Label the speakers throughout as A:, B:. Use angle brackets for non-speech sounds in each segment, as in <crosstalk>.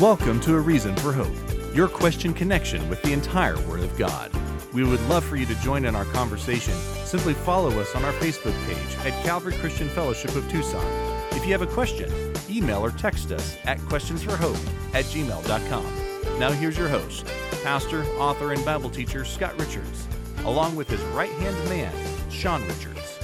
A: Welcome to A Reason for Hope, your question connection with the entire Word of God. We would love for you to join in our conversation. Simply follow us on our Facebook page at Calvary Christian Fellowship of Tucson. If you have a question, email or text us at questionsforhope at gmail.com. Now here's your host, pastor, author, and Bible teacher Scott Richards, along with his right hand man, Sean Richards.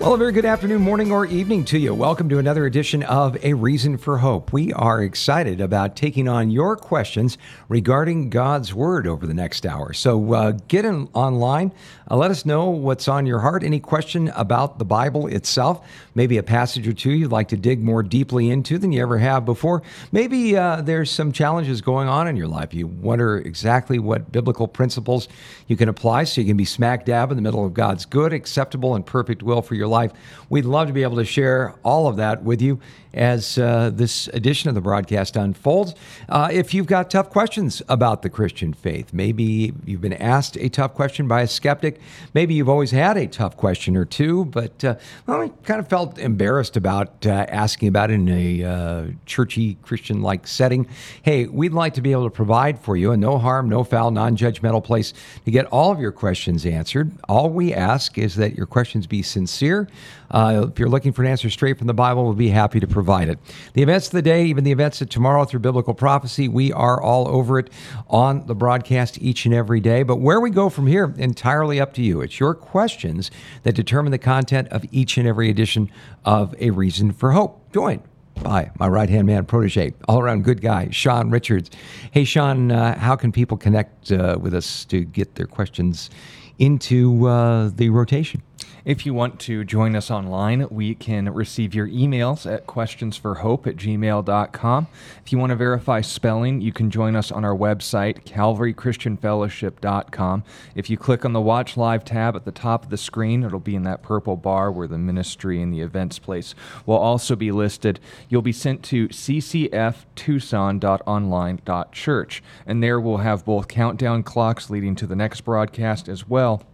B: Well, a very good afternoon, morning, or evening to you. Welcome to another edition of A Reason for Hope. We are excited about taking on your questions regarding God's Word over the next hour. So uh, get in online. Uh, let us know what's on your heart. Any question about the Bible itself, maybe a passage or two you'd like to dig more deeply into than you ever have before. Maybe uh, there's some challenges going on in your life. You wonder exactly what biblical principles you can apply so you can be smack dab in the middle of God's good, acceptable, and perfect will for your life. We'd love to be able to share all of that with you as uh, this edition of the broadcast unfolds. Uh, if you've got tough questions about the Christian faith, maybe you've been asked a tough question by a skeptic, maybe you've always had a tough question or two, but uh, well, I kind of felt embarrassed about uh, asking about it in a uh, churchy Christian like setting. Hey, we'd like to be able to provide for you a no harm, no foul, non judgmental place to get all of your questions answered. All we ask is that your questions be sincere. Uh, if you're looking for an answer straight from the Bible, we'll be happy to provide it. The events of the day, even the events of tomorrow through biblical prophecy, we are all over it on the broadcast each and every day. But where we go from here, entirely up to you. It's your questions that determine the content of each and every edition of A Reason for Hope. Join by my right hand man protege, all around good guy, Sean Richards. Hey, Sean, uh, how can people connect uh, with us to get their questions into uh, the rotation?
C: If you want to join us online, we can receive your emails at questionsforhope at gmail.com. If you want to verify spelling, you can join us on our website, calvarychristianfellowship.com. If you click on the Watch Live tab at the top of the screen, it'll be in that purple bar where the ministry and the events place will also be listed. You'll be sent to ccftucson.online.church, and there we'll have both countdown clocks leading to the next broadcast as well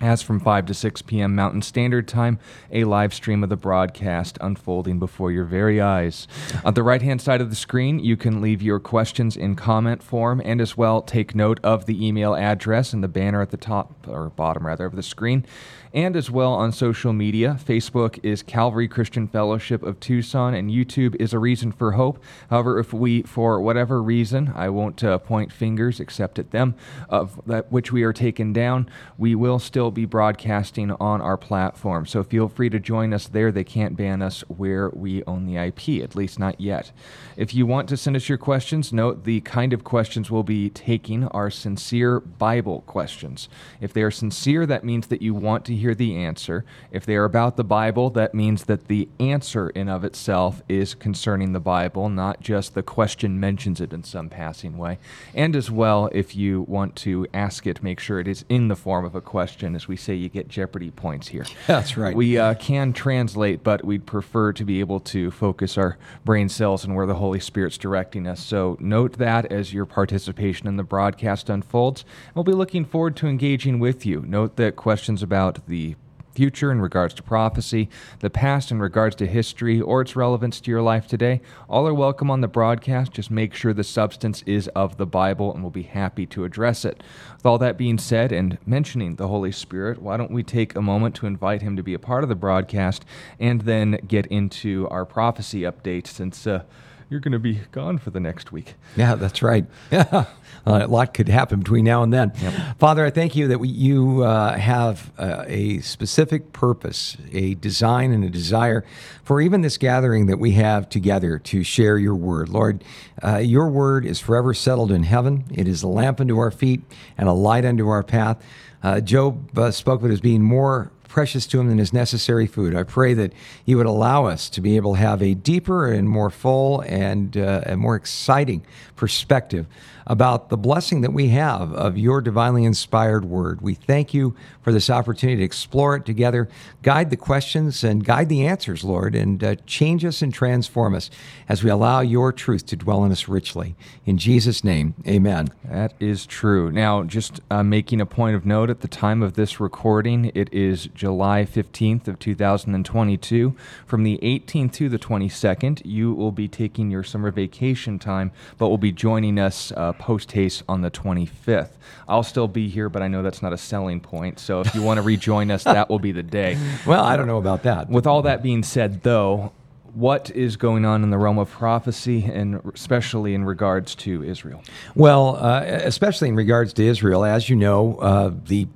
C: as from 5 to 6 p.m. Mountain Standard Time, a live stream of the broadcast unfolding before your very eyes. On the right hand side of the screen, you can leave your questions in comment form and as well take note of the email address in the banner at the top or bottom rather of the screen and as well on social media. Facebook is Calvary Christian Fellowship of Tucson, and YouTube is A Reason for Hope. However, if we, for whatever reason, I won't uh, point fingers except at them, of that which we are taken down, we will still be broadcasting on our platform. So feel free to join us there. They can't ban us where we own the IP, at least not yet. If you want to send us your questions, note the kind of questions we'll be taking are sincere Bible questions. If they are sincere, that means that you want to hear the answer. If they are about the Bible, that means that the answer in of itself is concerning the Bible, not just the question mentions it in some passing way. And as well, if you want to ask it, make sure it is in the form of a question. As we say, you get Jeopardy points here. <laughs>
B: That's right.
C: We uh, can translate, but we'd prefer to be able to focus our brain cells and where the Holy Spirit's directing us. So note that as your participation in the broadcast unfolds. We'll be looking forward to engaging with you. Note that questions about the future in regards to prophecy, the past in regards to history, or its relevance to your life today, all are welcome on the broadcast. Just make sure the substance is of the Bible, and we'll be happy to address it. With all that being said, and mentioning the Holy Spirit, why don't we take a moment to invite him to be a part of the broadcast and then get into our prophecy update since. Uh, you're going to be gone for the next week.
B: Yeah, that's right. <laughs> a lot could happen between now and then. Yep. Father, I thank you that we, you uh, have uh, a specific purpose, a design, and a desire for even this gathering that we have together to share your word. Lord, uh, your word is forever settled in heaven. It is a lamp unto our feet and a light unto our path. Uh, Job uh, spoke of it as being more precious to him than his necessary food. I pray that you would allow us to be able to have a deeper and more full and uh, a more exciting perspective about the blessing that we have of your divinely inspired word. We thank you for this opportunity to explore it together, guide the questions and guide the answers, Lord, and uh, change us and transform us as we allow your truth to dwell in us richly. In Jesus' name, amen.
C: That is true. Now, just uh, making a point of note at the time of this recording, it is July 15th of 2022. From the 18th to the 22nd, you will be taking your summer vacation time, but will be joining us uh, post haste on the 25th. I'll still be here, but I know that's not a selling point. So if you want to rejoin us, that will be the day. <laughs>
B: Well, I don't know about that.
C: With all that being said, though, what is going on in the realm of prophecy, and especially in regards to Israel?
B: Well, uh, especially in regards to Israel, as you know, uh, the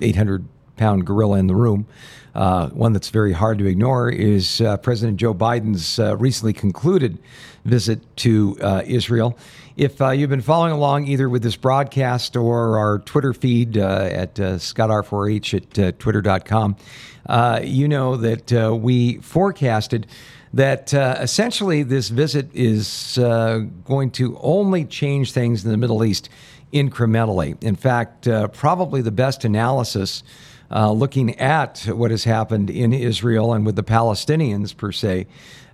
B: 800 uh, pound gorilla in the room, uh, one that's very hard to ignore, is uh, President Joe Biden's uh, recently concluded visit to Israel. If you've been following along either with this broadcast or our Twitter feed at ScottR4H at twitter.com, uh, you know that uh, we forecasted that uh, essentially this visit is uh, going to only change things in the Middle East incrementally. In fact, uh, probably the best analysis. Uh, looking at what has happened in Israel and with the Palestinians, per se,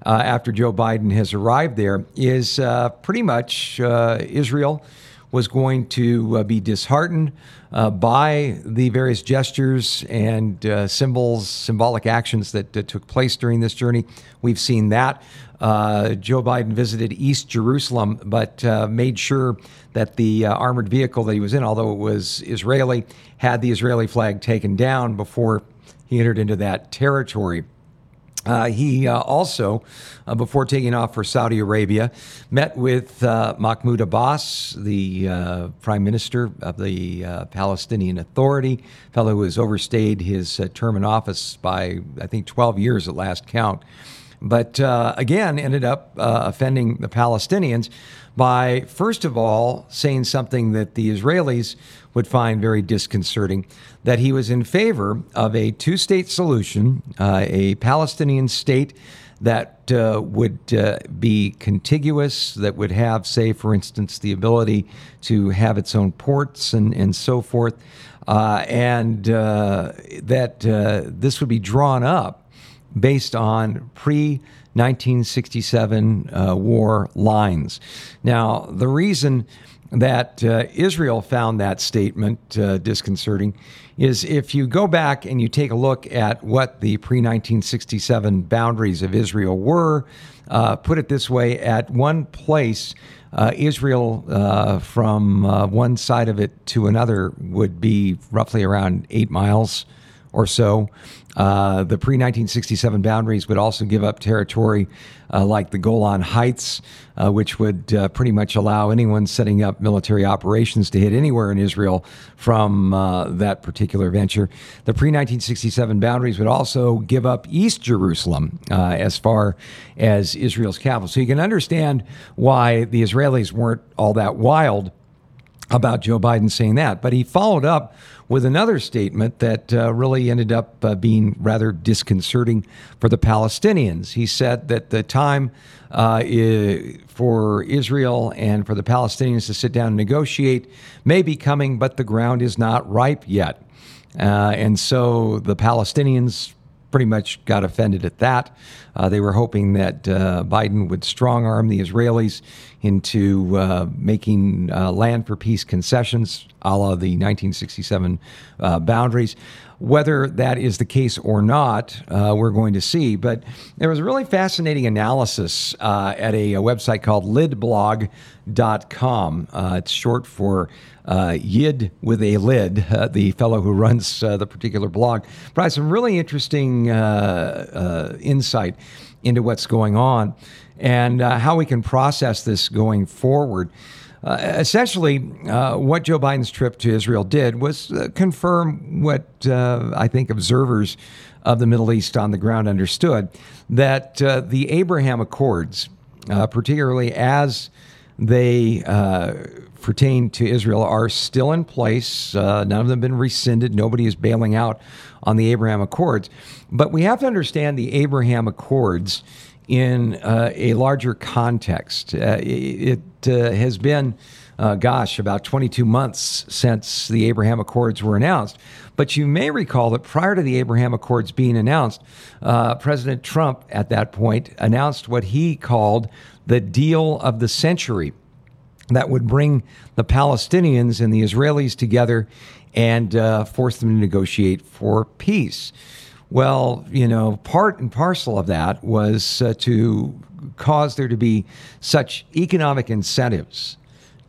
B: uh, after Joe Biden has arrived there, is uh, pretty much uh, Israel was going to uh, be disheartened uh, by the various gestures and uh, symbols, symbolic actions that took place during this journey. We've seen that. Uh, Joe Biden visited East Jerusalem, but uh, made sure that the uh, armored vehicle that he was in, although it was Israeli, had the Israeli flag taken down before he entered into that territory. Uh, he uh, also, uh, before taking off for Saudi Arabia, met with uh, Mahmoud Abbas, the uh, prime minister of the uh, Palestinian Authority, fellow who has overstayed his term in office by, I think, 12 years at last count. But again, ended up offending the Palestinians by, first of all, saying something that the Israelis would find very disconcerting that he was in favor of a two state solution, uh, a Palestinian state that uh, would uh, be contiguous, that would have, say, for instance, the ability to have its own ports and, and so forth, uh, and uh, that uh, this would be drawn up based on pre 1967 war lines. Now, the reason that uh, Israel found that statement uh, disconcerting is if you go back and you take a look at what the pre 1967 boundaries of Israel were, uh, put it this way at one place, uh, Israel uh, from uh, one side of it to another would be roughly around eight miles or so. Uh, the pre 1967 boundaries would also give up territory uh, like the Golan Heights, uh, which would uh, pretty much allow anyone setting up military operations to hit anywhere in Israel from uh, that particular venture. The pre 1967 boundaries would also give up East Jerusalem as far as Israel's capital. So you can understand why the Israelis weren't all that wild about Joe Biden saying that. But he followed up with another statement that uh, really ended up uh, being rather disconcerting for the Palestinians. He said that the time uh, for Israel and for the Palestinians to sit down and negotiate may be coming, but the ground is not ripe yet. Uh, and so the Palestinians pretty much got offended at that. Uh, they were hoping that uh, Biden would strong arm the Israelis into uh, making uh, land for peace concessions, a la the 1967 uh, boundaries. Whether that is the case or not, uh, we're going to see. But there was a really fascinating analysis at a, a, website called lidblog.com. it's short for uh, Yid with a lid, uh, the fellow who runs uh, the particular blog, provides some really interesting uh, uh, insight into what's going on and uh, how we can process this going forward. essentially, what Joe Biden's trip to Israel did was confirm what I think observers of the Middle East on the ground understood that the Abraham Accords, particularly as they pertain to Israel are still in place. Uh, none of them have been rescinded. Nobody is bailing out on the Abraham Accords. But we have to understand the Abraham Accords in uh, a larger context. Uh, it uh, has been uh, gosh, about 22 months since the Abraham Accords were announced. But you may recall that prior to the Abraham Accords being announced, uh, President Trump at that point announced what he called the deal of the century that would bring the Palestinians and the Israelis together and uh, force them to negotiate for peace. Well, you know, part and parcel of that was uh, to cause there to be such economic incentives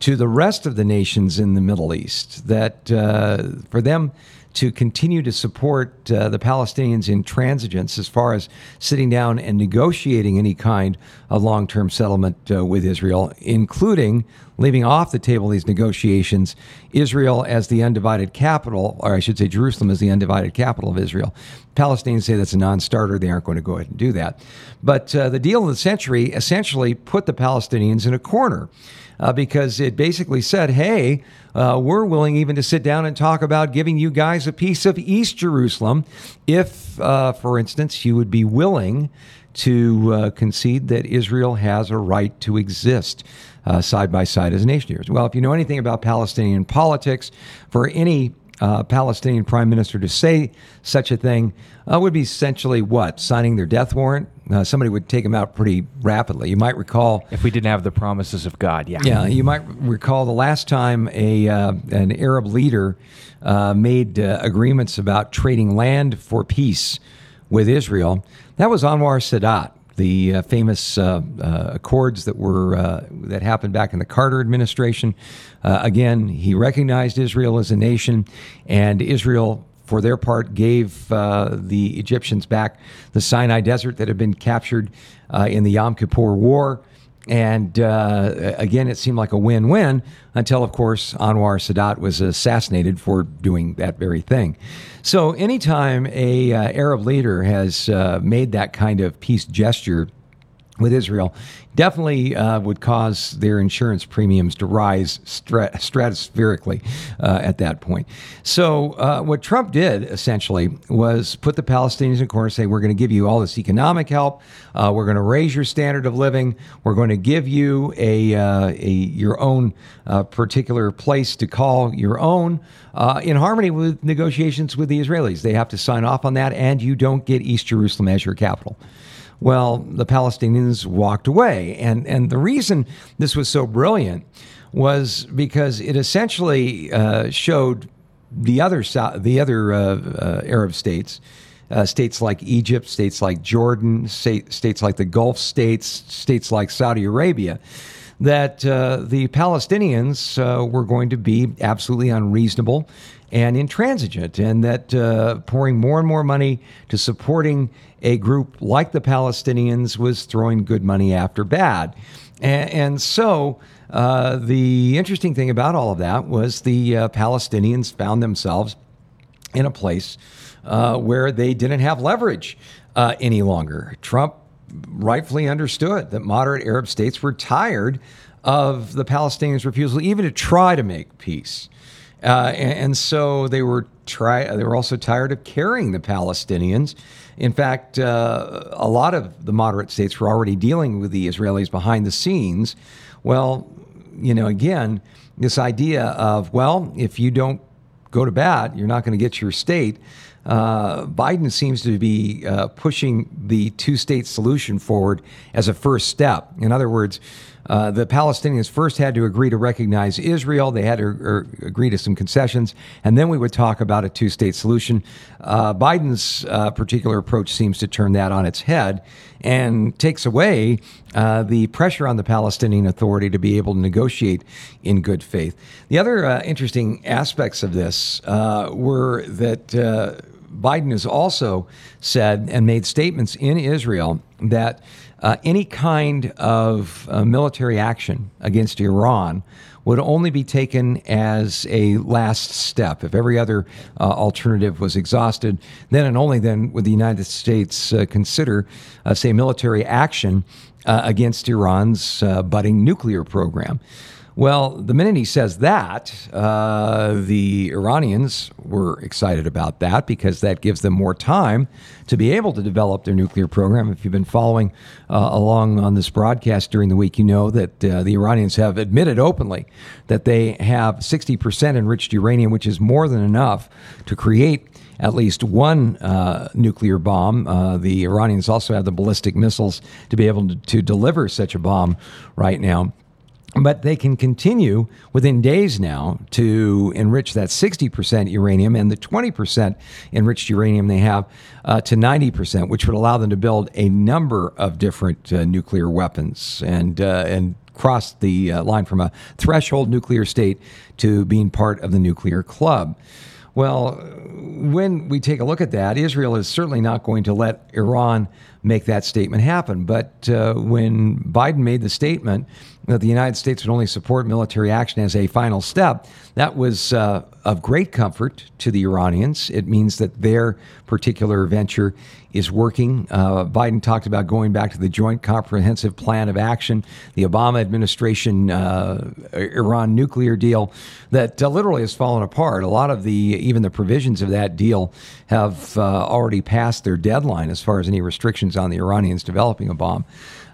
B: to the rest of the nations in the Middle East that uh, for them to continue to support uh, the Palestinians intransigence as far as sitting down and negotiating any kind of long term settlement uh, with Israel, including leaving off the table these negotiations Israel as the undivided capital, or I should say Jerusalem as the undivided capital of Israel. Palestinians say that's a non starter. They aren't going to go ahead and do that. But uh, the deal of the century essentially put the Palestinians in a corner uh, because it basically said, hey, uh, we're willing even to sit down and talk about giving you guys a piece of East Jerusalem if, uh, for instance, you would be willing to uh, concede that Israel has a right to exist. Uh, side by side as a nation. Well, if you know anything about Palestinian politics, for any uh, Palestinian prime minister to say such a thing uh, would be essentially what? Signing their death warrant? Uh, somebody would take them out pretty rapidly. You might recall.
C: If we didn't have the promises of God, yeah.
B: Yeah, you might recall the last time a, uh, an Arab leader uh, made uh, agreements about trading land for peace with Israel. That was Anwar Sadat the uh, famous uh, uh, accords that were uh, that happened back in the Carter administration. Uh, again, he recognized Israel as a nation, and Israel. For their part, gave uh, the Egyptians back the Sinai Desert that had been captured in the Yom Kippur War. And uh, again, it seemed like a win win until, of course, Anwar Sadat was assassinated for doing that very thing. So, anytime a uh, Arab leader has uh, made that kind of peace gesture, with Israel definitely uh, would cause their insurance premiums to rise stratospherically uh, at that point. So, uh, what Trump did essentially was put the Palestinians in corner, say, We're going to give you all this economic help. Uh, we're going to raise your standard of living. We're going to give you a, uh, a your own uh, particular place to call your own in harmony with negotiations with the Israelis. They have to sign off on that, and you don't get East Jerusalem as your capital. Well, the Palestinians walked away. And, and the reason this was so brilliant was because it essentially uh, showed the other, the other uh, uh, Arab states, uh, states like Egypt, states like Jordan, state, states like the Gulf states, states like Saudi Arabia, that uh, the Palestinians uh, were going to be absolutely unreasonable and intransigent, and that uh, pouring more and more money to supporting a group like the Palestinians was throwing good money after bad. And, and so uh, the interesting thing about all of that was the uh, Palestinians found themselves in a place uh, where they didn't have leverage uh, any longer. Trump rightfully understood that moderate Arab states were tired of the Palestinians' refusal even to try to make peace. Uh, and, and, so they were try. They were also tired of carrying the Palestinians. In fact, uh, a lot of the moderate states were already dealing with the Israelis behind the scenes. Well, you know, again, this idea of well, if you don't go to bat, you're not going to get your state. Uh, Biden seems to be uh, pushing the two state solution forward as a first step. In other words, uh, the Palestinians first had to agree to recognize Israel. They had to er, agree to some concessions, and then we would talk about a two state solution. Uh, Biden's uh, particular approach seems to turn that on its head and takes away uh, the pressure on the Palestinian Authority to be able to negotiate in good faith. The other uh, interesting aspects of this were that. Biden has also said and made statements in Israel that uh, any kind of uh, military action against Iran would only be taken as a last step. If every other uh, alternative was exhausted, then and only then would the United States uh, consider, uh, say, military action uh, against Iran's budding nuclear program. Well, the minute he says that, uh, the Iranians were excited about that because that gives them more time to be able to develop their nuclear program. If you've been following uh, along on this broadcast during the week, you know that uh, the Iranians have admitted openly that they have 60% enriched uranium, which is more than enough to create at least one uh, nuclear bomb. Uh, the Iranians also have the ballistic missiles to be able to, to deliver such a bomb right now but they can continue within days now to enrich that 60% uranium and the 20% enriched uranium they have uh, to 90%, which would allow them to build a number of different uh, nuclear weapons and uh, and cross the uh, line from a threshold nuclear state to being part of the nuclear club. Well, when we take a look at that, Israel is certainly not going to let Iran make that statement happen. But uh, when Biden made the statement that the United States would only support military action as a final step, that was uh, of great comfort to the Iranians. It means that their particular venture is working. Uh, Biden talked about going back to the Joint Comprehensive Plan of Action, the Obama administration uh, Iran nuclear deal that uh, literally has fallen apart. A lot of the even the provisions of that deal have uh, already passed their deadline as far as any restrictions on the Iranians developing a bomb.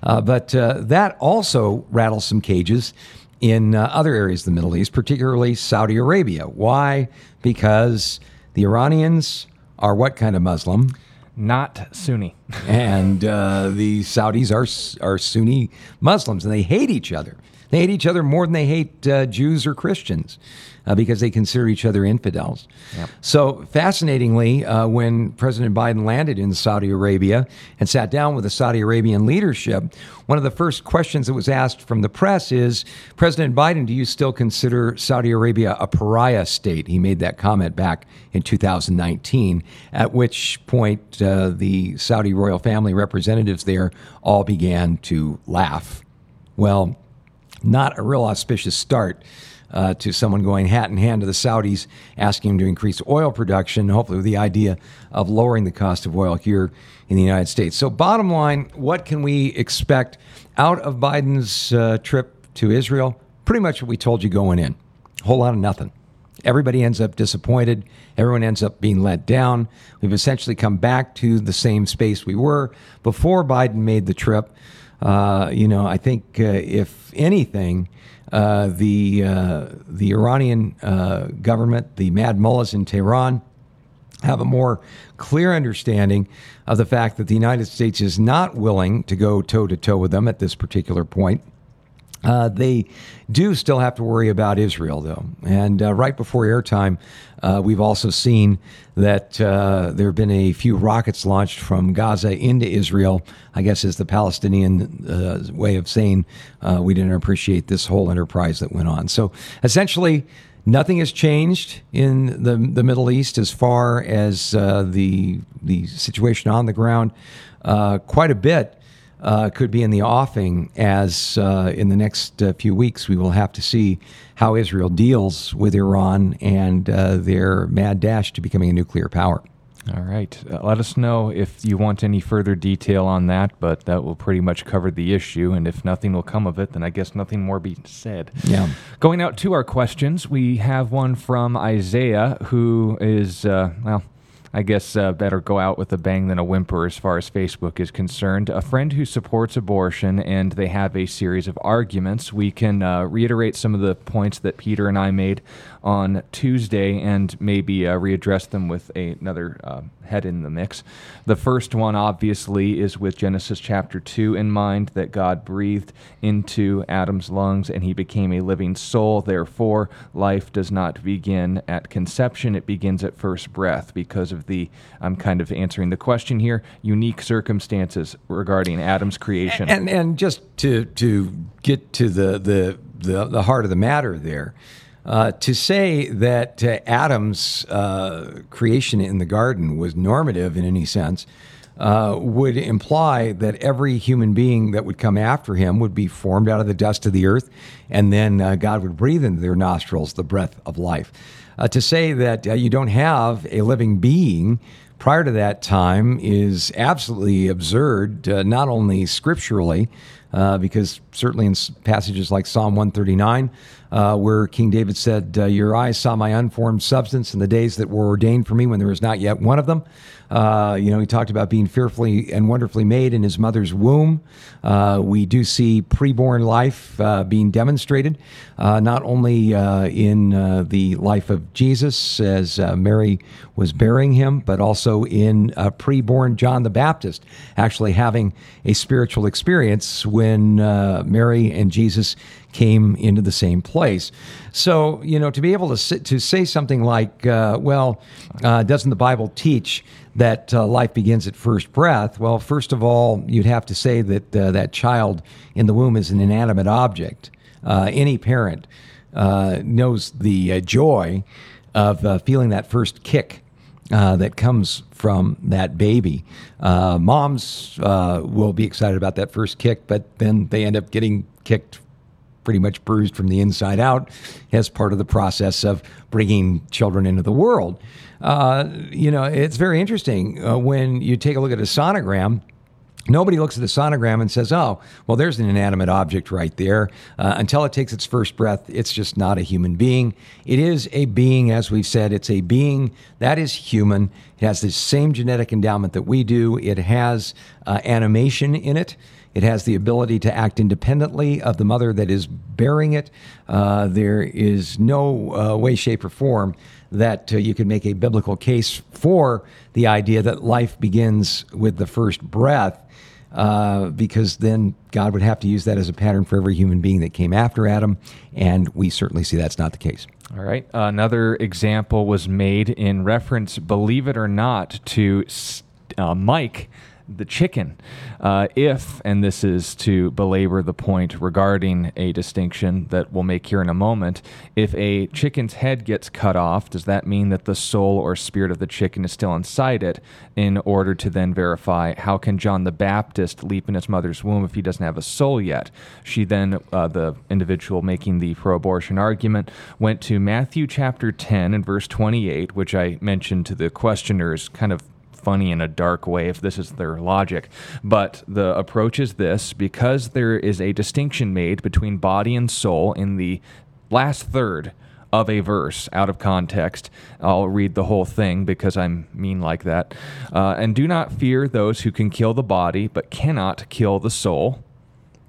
B: Uh, but uh, that also rattles some cages in uh, other areas of the Middle East, particularly Saudi Arabia. Why? Because the Iranians are what kind of Muslim?
C: Not Sunni. <laughs>
B: and uh, the Saudis are, are Sunni Muslims, and they hate each other. They hate each other more than they hate uh, Jews or Christians uh, because they consider each other infidels. Yep. So, fascinatingly, uh, when President Biden landed in Saudi Arabia and sat down with the Saudi Arabian leadership, one of the first questions that was asked from the press is President Biden, do you still consider Saudi Arabia a pariah state? He made that comment back in 2019, at which point uh, the Saudi royal family representatives there all began to laugh. Well, not a real auspicious start uh, to someone going hat in hand to the Saudis, asking them to increase oil production, hopefully with the idea of lowering the cost of oil here in the United States. So, bottom line, what can we expect out of Biden's uh, trip to Israel? Pretty much what we told you going in. A whole lot of nothing. Everybody ends up disappointed. Everyone ends up being let down. We've essentially come back to the same space we were before Biden made the trip. Uh, you know, I think uh, if anything, uh, the uh, the Iranian uh, government, the Mad Mullahs in Tehran, have a more clear understanding of the fact that the United States is not willing to go toe to toe with them at this particular point. Uh, they do still have to worry about Israel, though. And uh, right before airtime, uh, we've also seen that uh, there have been a few rockets launched from Gaza into Israel. I guess is the Palestinian uh, way of saying uh, we didn't appreciate this whole enterprise that went on. So essentially, nothing has changed in the the Middle East as far as the the situation on the ground. quite a bit uh, could be in the offing as uh, in the next uh, few weeks we will have to see how Israel deals with Iran and uh, their mad dash to becoming a nuclear power.
C: All right. Uh, let us know if you want any further detail on that, but that will pretty much cover the issue. And if nothing will come of it, then I guess nothing more be said.
B: Yeah.
C: Going out to our questions, we have one from Isaiah, who is, uh, well, I guess uh, better go out with a bang than a whimper as far as Facebook is concerned. A friend who supports abortion, and they have a series of arguments. We can uh, reiterate some of the points that Peter and I made on Tuesday and maybe uh, readdress them with a, another uh, head in the mix. The first one, obviously, is with Genesis chapter 2 in mind that God breathed into Adam's lungs and he became a living soul. Therefore, life does not begin at conception, it begins at first breath because of the, I'm kind of answering the question here, unique circumstances regarding Adam's creation.
B: And, and, and just to, to get to the, the, the, the heart of the matter there, uh, to say that uh, Adam's uh, creation in the garden was normative in any sense uh, would imply that every human being that would come after him would be formed out of the dust of the earth, and then uh, God would breathe into their nostrils the breath of life. To say that you don't have a living being prior to that time is absolutely absurd, not only scripturally, uh, because certainly in passages like Psalm 139, uh, where King David said, uh, Your eyes saw my unformed substance in the days that were ordained for me when there was not yet one of them. Uh, you know, he talked about being fearfully and wonderfully made in his mother's womb. Uh, we do see preborn life uh, being demonstrated, uh, not only uh, in the life of Jesus as Mary was bearing him, but also in preborn John the Baptist actually having a spiritual experience when Mary and Jesus came into the same place. So, you know, to be able to sit, to say something like, uh, "Well, uh, doesn't the Bible teach that uh, life begins at first breath?" Well, first of all, you'd have to say that uh, that child in the womb is an inanimate object. Uh, any parent uh, knows the joy of feeling that first kick uh, that comes from that baby. Uh, moms uh, will be excited about that first kick, but then they end up getting kicked pretty much bruised from the inside out as part of the process of bringing children into the world. Uh, you know, it's very interesting uh, when you take a look at a sonogram. Nobody looks at the sonogram and says, oh, well, there's an inanimate object right there. Uh, until it takes its first breath, it's just not a human being. It is a being, as we've said, it's a being that is human. It has the same genetic endowment that we do, it has uh, animation in it. It has the ability to act independently of the mother that is bearing it. Uh, there is no uh, way, shape, or form that uh, you can make a biblical case for the idea that life begins with the first breath. Uh, because then God would have to use that as a pattern for every human being that came after Adam, and we certainly see that's not the case.
C: All right. Another example was made in reference, believe it or not, to uh, Mike the chicken. Uh, if, and this is to belabor the point regarding a distinction that we'll make here in a moment, if a chicken's head gets cut off, does that mean that the soul or spirit of the chicken is still inside it? In order to then verify, how can John the Baptist leap in his mother's womb if he doesn't have a soul yet? She then, uh, the individual making the pro abortion argument, went to Matthew chapter 10 and verse 28, which I mentioned to the questioners kind of funny in a dark way if this is their logic. But the approach is this because there is a distinction made between body and soul in the last third of a verse out of context. I'll read the whole thing because I'm mean like that. Uh, and do not fear those who can kill the body, but cannot kill the soul.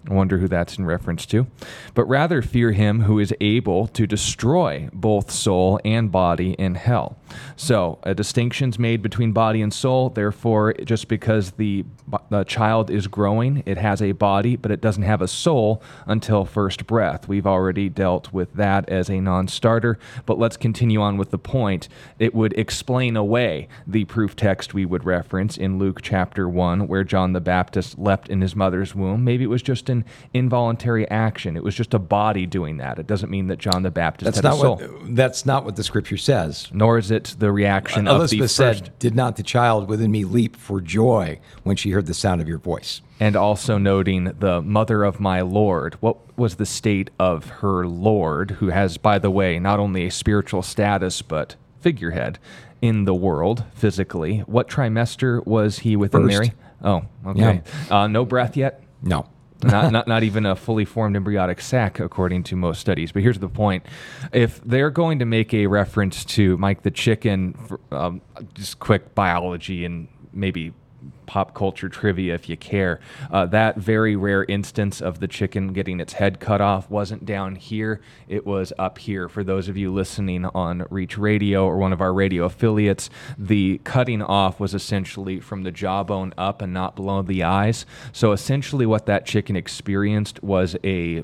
C: I wonder who that's in reference to. But rather fear him who is able to destroy both soul and body in hell. So, a distinction's made between body and soul. Therefore, just because the, the child is growing, it has a body, but it doesn't have a soul until first breath. We've already dealt with that as a non starter. But let's continue on with the point. It would explain away the proof text we would reference in Luke chapter 1, where John the Baptist leapt in his mother's womb. Maybe it was just an involuntary action. It was just a body doing that. It doesn't mean that John the Baptist
B: that's
C: had
B: not
C: a soul.
B: What, that's not what the scripture says.
C: Nor is it the reaction
B: uh,
C: of
B: Elizabeth
C: the
B: said, "Did not the child within me leap for joy when she heard the sound of your voice?"
C: And also noting the mother of my Lord. What was the state of her Lord, who has, by the way, not only a spiritual status but figurehead in the world physically? What trimester was he within
B: First.
C: Mary? Oh, okay. Uh, no breath yet.
B: No.
C: Not, not, not even a fully formed embryonic sac, according to most studies. But here's the point: if they're going to make a reference to Mike the chicken, um, just quick biology and maybe pop culture trivia if you care. Uh, that very rare instance of the chicken getting its head cut off wasn't down here, it was up here. For those of you listening on Reach Radio or one of our radio affiliates, the cutting off was essentially from the jawbone up and not below the eyes. So essentially, what that chicken experienced was a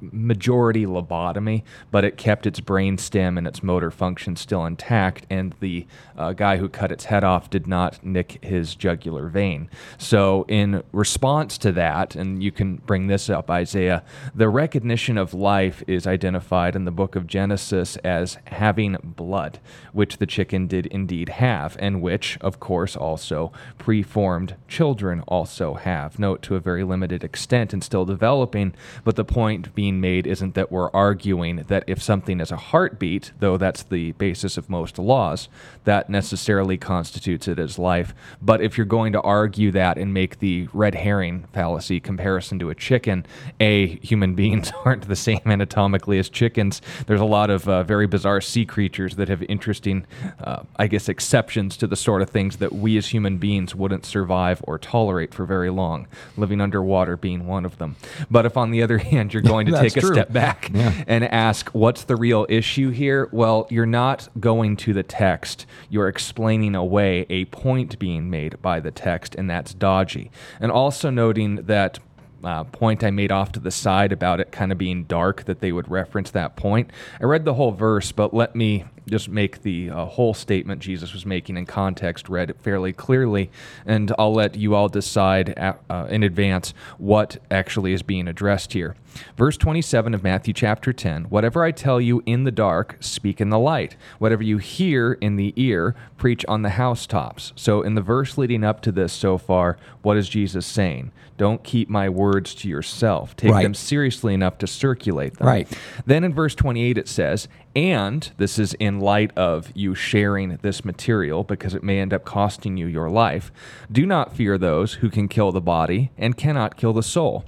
C: majority lobotomy, but it kept its brain stem and its motor function still intact. And the uh, guy who cut its head off did not nick his jugular vein. So, in response to that, and you can bring this up, Isaiah, the recognition of life is identified in the book of Genesis as having blood, which the chicken did indeed have, and which, of course, also preformed children also have. Note to a very limited extent and still developing, but the point point being made isn't that we're arguing that if something is a heartbeat, though that's the basis of most laws, that necessarily constitutes it as life. But if you're going to argue that and make the red herring fallacy comparison to a chicken, A, human <laughs> beings aren't the same anatomically as chickens. There's a lot of uh, very bizarre sea creatures that have interesting, uh, I guess, exceptions to the sort of things that we as human beings wouldn't survive or tolerate for very long, living underwater being one of them. But if, on the other <laughs> hand, you're going to take a
B: true.
C: step back <laughs>
B: Yeah.
C: and ask, what's the real issue here? Well, you're not going to the text. You're explaining away a point being made by the text, and that's dodgy. And also noting that uh, point I made off to the side about it kind of being dark, that they would reference that point. I read the whole verse, but let me just make the uh, whole statement Jesus was making in context read fairly clearly, and I'll let you all decide a- uh, in advance what actually is being addressed here. Verse 27 of Matthew chapter 10 Whatever I tell you in the dark, speak in the light. Whatever you hear in the ear, preach on the housetops. So, in the verse leading up to this so far, what is Jesus saying? Don't keep my words to yourself. Take
B: Right.
C: them seriously enough to circulate them.
B: Right.
C: Then in verse 28, it says, and this is in light of you sharing this material because it may end up costing you your life. Do not fear those who can kill the body and cannot kill the soul.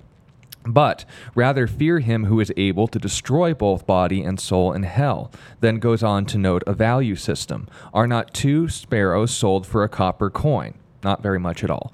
C: But rather fear him who is able to destroy both body and soul in hell. Then goes on to note a value system. Are not two sparrows sold for a copper coin? Not very much at all.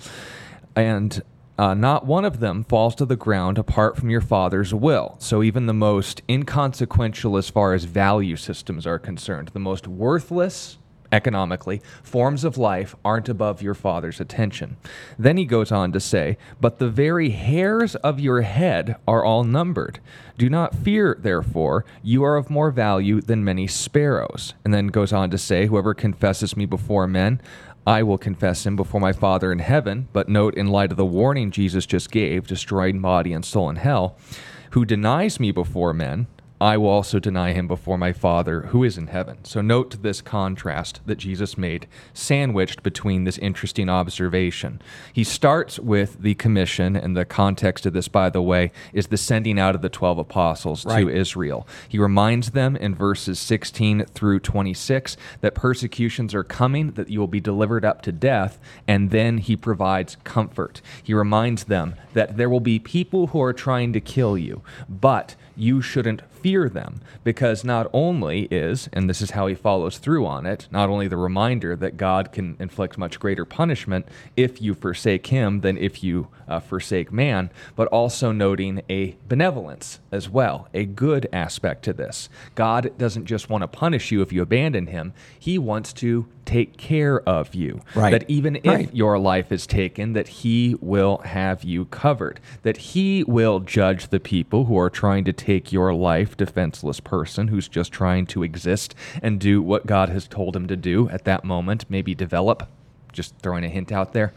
C: And uh, not one of them falls to the ground apart from your father's will. So, even the most inconsequential as far as value systems are concerned, the most worthless economically, forms of life aren't above your father's attention. Then he goes on to say, But the very hairs of your head are all numbered. Do not fear, therefore, you are of more value than many sparrows. And then goes on to say, Whoever confesses me before men, I will confess him before my Father in heaven. But note, in light of the warning Jesus just gave, destroying body and soul in hell, who denies me before men, I will also deny him before my Father who is in heaven. So note this contrast that Jesus made, sandwiched between this interesting observation. He starts with the commission, and the context of this, by the way, is the sending out of the 12 apostles
B: Right.
C: to Israel. He reminds them in verses 16 through 26 that persecutions are coming, that you will be delivered up to death, and then he provides comfort. He reminds them that there will be people who are trying to kill you, but you shouldn't fear them because not only is, and this is how he follows through on it, not only the reminder that God can inflict much greater punishment if you forsake him than if you uh, forsake man, but also noting a benevolence as well, a good aspect to this. God doesn't just want to punish you if you abandon him, he wants to take care of you.
B: Right.
C: That even if
B: Right.
C: your life is taken, that he will have you covered, that he will judge the people who are trying to take your life, defenseless person who's just trying to exist and do what God has told him to do at that moment, maybe develop. Just throwing a hint out there.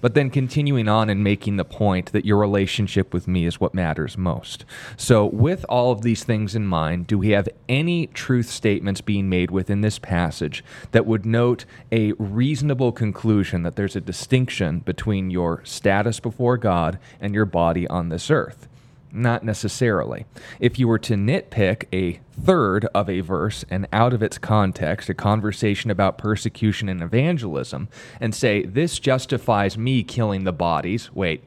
C: But then continuing on and making the point that your relationship with me is what matters most. So, with all of these things in mind, do we have any truth statements being made within this passage that would note a reasonable conclusion that there's a distinction between your status before God and your body on this earth? Not necessarily. If you were to nitpick a third of a verse and out of its context, a conversation about persecution and evangelism, and say, this justifies me killing the bodies, wait,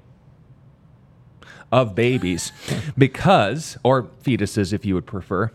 C: of babies, <laughs> because, or fetuses if you would prefer,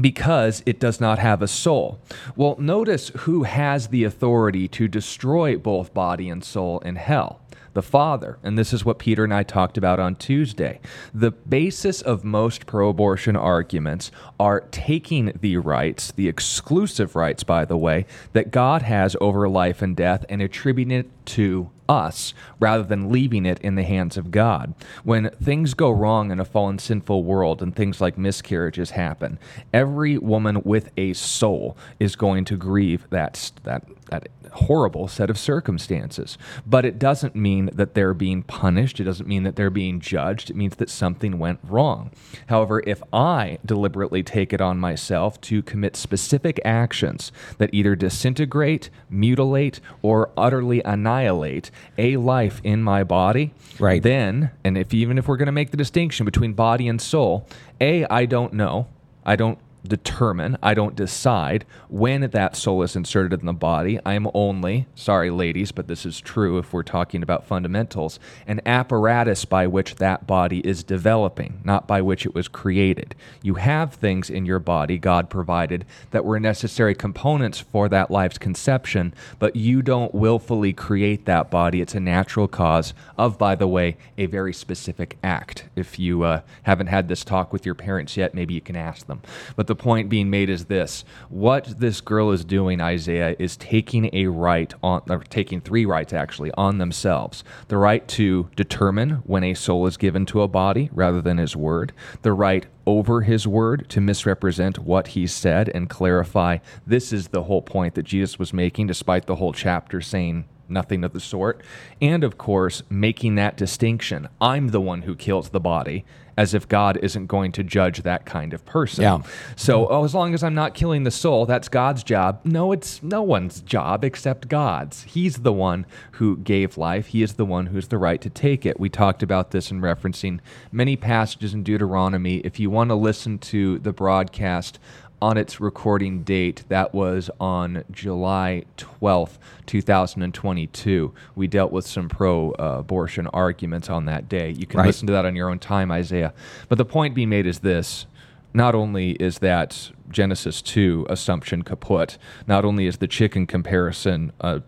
C: because it does not have a soul. Well, notice who has the authority to destroy both body and soul in hell. The Father. And this is what Peter and I talked about on Tuesday. The basis of most pro abortion arguments are taking the rights, the exclusive rights, by the way, that God has over life and death and attributing it to us rather than leaving it in the hands of God. When things go wrong in a fallen, sinful world and things like miscarriages happen, every woman with a soul is going to grieve that, that that horrible set of circumstances. But it doesn't mean that they're being punished. It doesn't mean that they're being judged. It means that something went wrong. However, if I deliberately take it on myself to commit specific actions that either disintegrate, mutilate, or utterly annihilate a life in my body,
B: Right.
C: then, and if even if we're going to make the distinction between body and soul, A, I don't know. I don't determine, I don't decide when that soul is inserted in the body. I am only, sorry, ladies, but this is true if we're talking about fundamentals, an apparatus by which that body is developing, not by which it was created. You have things in your body God provided that were necessary components for that life's conception, but you don't willfully create that body. It's a natural cause of, by the way, a very specific act. If you uh, haven't had this talk with your parents yet, maybe you can ask them. But the point being made is this what this girl is doing, Isaiah, is taking a right on, or taking three rights actually on themselves the right to determine when a soul is given to a body rather than his word, the right over his word to misrepresent what he said and clarify this is the whole point that Jesus was making, despite the whole chapter saying nothing of the sort. And of course, making that distinction. I'm the one who kills the body, as if God isn't going to judge that kind of person.
B: Yeah.
C: So, oh, as long as I'm not killing the soul, that's God's job. No, it's no one's job except God's. He's the one who gave life, He is the one who's the right to take it. We talked about this in referencing many passages in Deuteronomy. If you want to listen to the broadcast, on its recording date, that was on July 12th, 2022. We dealt with some pro abortion arguments on that day. You can
B: Right.
C: listen to that on your own time, Isaiah. But the point being made is this not only is that Genesis 2 assumption kaput, not only is the chicken comparison a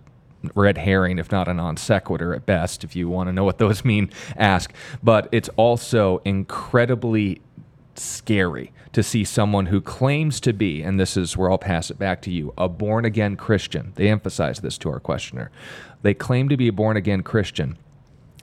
C: red herring, if not a non sequitur at best, if you want to know what those mean, ask, but it's also incredibly scary to see someone who claims to be, and this is where I'll pass it back to you, a born again Christian. They emphasize this to our questioner. They claim to be a born again Christian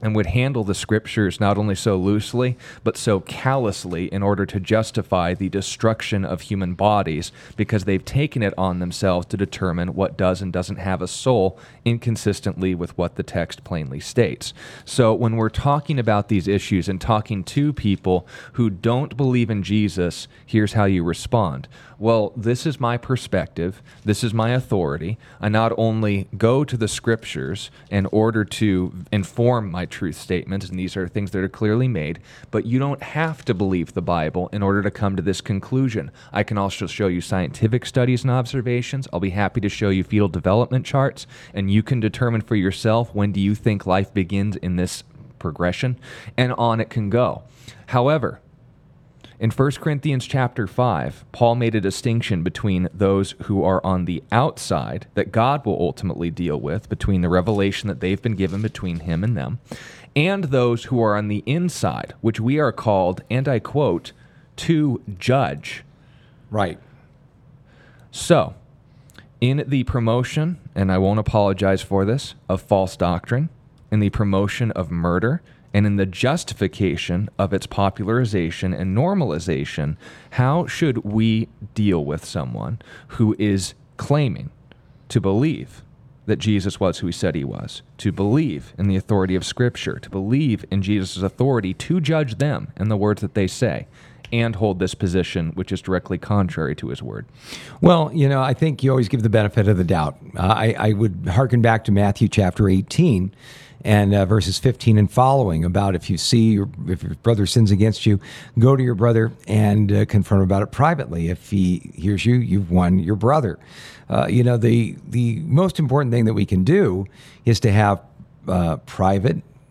C: and would handle the scriptures not only so loosely, but so callously in order to justify the destruction of human bodies because they've taken it on themselves to determine what does and doesn't have a soul inconsistently with what the text plainly states. So when we're talking about these issues and talking to people who don't believe in Jesus, here's how you respond. Well, this is my perspective. This is my authority. I not only go to the scriptures in order to inform my truth statements, and these are things that are clearly made, but you don't have to believe the Bible in order to come to this conclusion. I can also show you scientific studies and observations. I'll be happy to show you fetal development charts, and you can determine for yourself when do you think life begins in this progression, and on it can go. However, in 1 Corinthians chapter 5, Paul made a distinction between those who are on the outside that God will ultimately deal with between the revelation that they've been given between him and them and those who are on the inside, which we are called, and I quote, to judge.
B: Right.
C: So, in the promotion, and I won't apologize for this, of false doctrine, in the promotion of murder, and in the justification of its popularization and normalization, how should we deal with someone who is claiming to believe that Jesus was who he said he was, to believe in the authority of Scripture, to believe in Jesus' authority to judge them and the words that they say, and hold this position which is directly contrary to his word?
B: Well, you know, I think you always give the benefit of the doubt. Uh, I, I would hearken back to Matthew chapter 18 and uh, verses 15 and following about if you see your, if your brother sins against you, go to your brother and uh, about it privately. If he hears you, you've won your brother. Uh, you know, the the most important thing that we can do is to have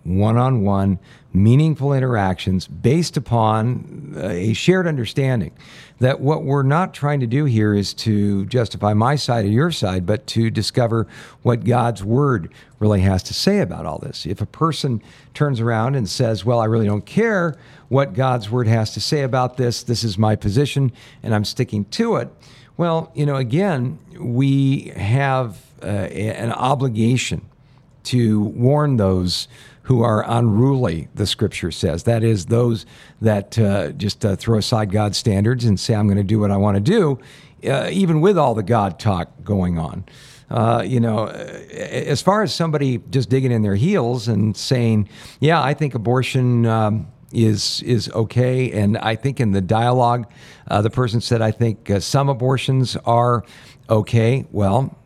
B: uh, private, one-on-one, meaningful interactions based upon uh, a shared understanding that what we're not trying to do here is to justify my side or your side, but to discover what God's word really has to say about all this. If a person turns around and says, Well, I really don't care what God's word has to say about this, this is my position, and I'm sticking to it. Well, you know, again, we have uh, an obligation to warn those who are unruly, the scripture says. That is, those that uh, just uh, throw aside God's standards and say, I'm going to do what I want to do, uh, even with all the God talk going on. uh, you know, as far as somebody just digging in their heels and saying, "Yeah, I think abortion." Um, is is okay. And I think in the dialogue, uh, the person said, "I think uh, some abortions are okay." Well,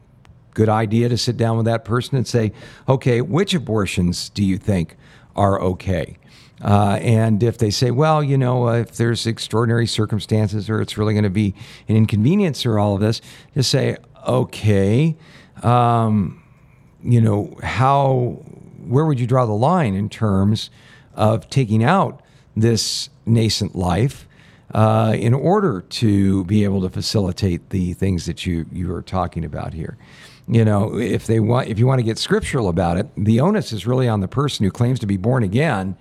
B: good idea to sit down with that person and say, "Okay, which abortions do you think are okay?" Uh, and if they say, well, you know, uh, if there's extraordinary circumstances or it's really going to be an inconvenience or all of this, just say, okay, um, you know, how, where would you draw the line in terms of taking out this nascent life uh, in order to be able to facilitate the things that you you are talking about here. You know, if they want, if you want to get scriptural about it, the onus is really on the person who claims to be born again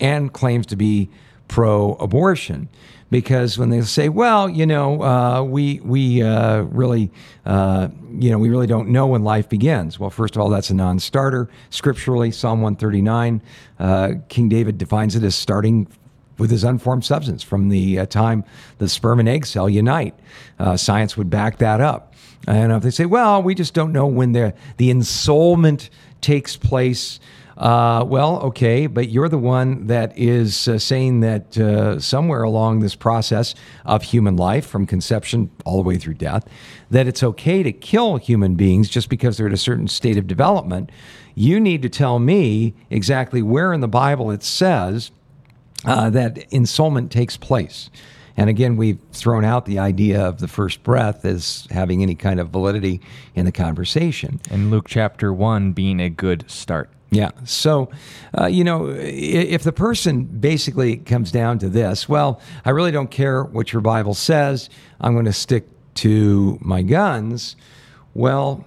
B: and claims to be pro-abortion because when they say, "Well, you know, uh, we we uh, really, uh, you know, we really don't know when life begins." Well, first of all, that's a non-starter. Scripturally, Psalm 139, uh, King David defines it as starting with his unformed substance from the uh, time the sperm and egg cell unite. Uh, science would back that up. And if they say, "Well, we just don't know when the the ensoulment takes place." Uh, well, okay, but you're the one that is uh, saying that uh, somewhere along this process of human life, from conception all the way through death, that it's okay to kill human beings just because they're at a certain state of development. You need to tell me exactly where in the Bible it says uh, that ensoulment takes place. And again, we've thrown out the idea of the first breath as having any kind of validity in the conversation.
C: And Luke chapter 1 being a good start.
B: Yeah. So, uh, you know, if the person basically comes down to this, well, I really don't care what your Bible says, I'm going to stick to my guns. Well,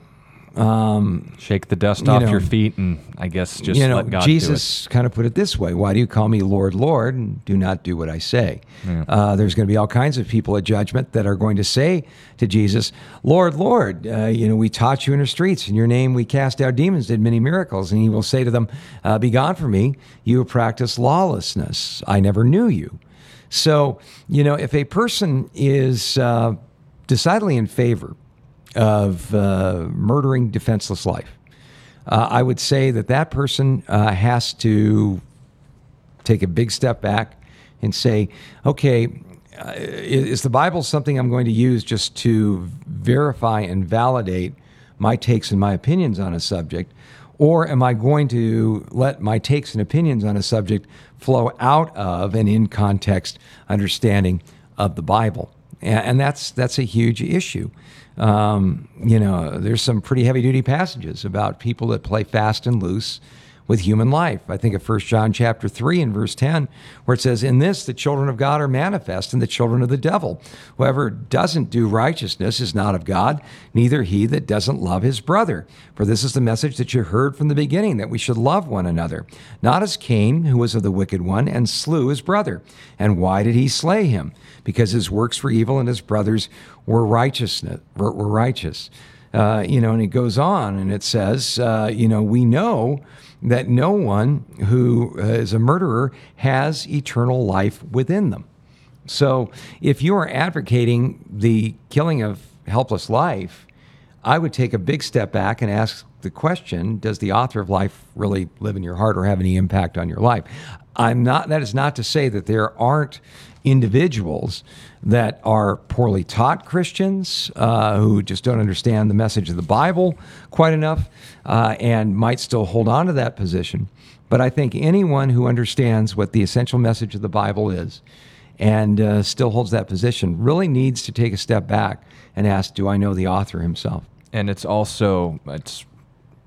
C: um, Shake the dust off know, your feet and I guess just you know, let God
B: Jesus kind of put it this way Why do you call me Lord, Lord, and do not do what I say? Yeah. Uh, there's going to be all kinds of people at judgment that are going to say to Jesus, Lord, Lord, uh, you know, we taught you in the streets. In your name we cast out demons, did many miracles. And he will say to them, uh, Be gone from me, you have practiced lawlessness. I never knew you. So, you know, if a person is uh, decidedly in favor of uh, murdering defenseless life. Uh, I would say that that person uh, has to take a big step back and say, okay, uh, is the Bible something I'm going to use just to verify and validate my takes and my opinions on a subject? Or am I going to let my takes and opinions on a subject flow out of an in context understanding of the Bible? And, and that's, that's a huge issue. Um, you know, there's some pretty heavy duty passages about people that play fast and loose with human life. I think of 1 John chapter 3 and verse 10, where it says, In this the children of God are manifest and the children of the devil. Whoever doesn't do righteousness is not of God, neither he that doesn't love his brother. For this is the message that you heard from the beginning, that we should love one another. Not as Cain, who was of the wicked one, and slew his brother. And why did he slay him? Because his works were evil and his brothers were righteousness were, righteous. Uh, you know, and it goes on and it says, uh, you know, we know that no one who uh, a murderer has eternal life within them. So if you are advocating the killing of helpless life, I would take a big step back and ask the question Does the author of life really live in your heart or have any impact on your life? I'm not, that is not to say that there aren't individuals that are poorly taught Christians uh, who just don't understand the message of the Bible quite enough uh, and might still hold on to that position. But I think anyone who understands what the essential message of the Bible is and uh, still holds that position really needs to take a step back and ask, Do I know the author himself?
C: And it's also, it's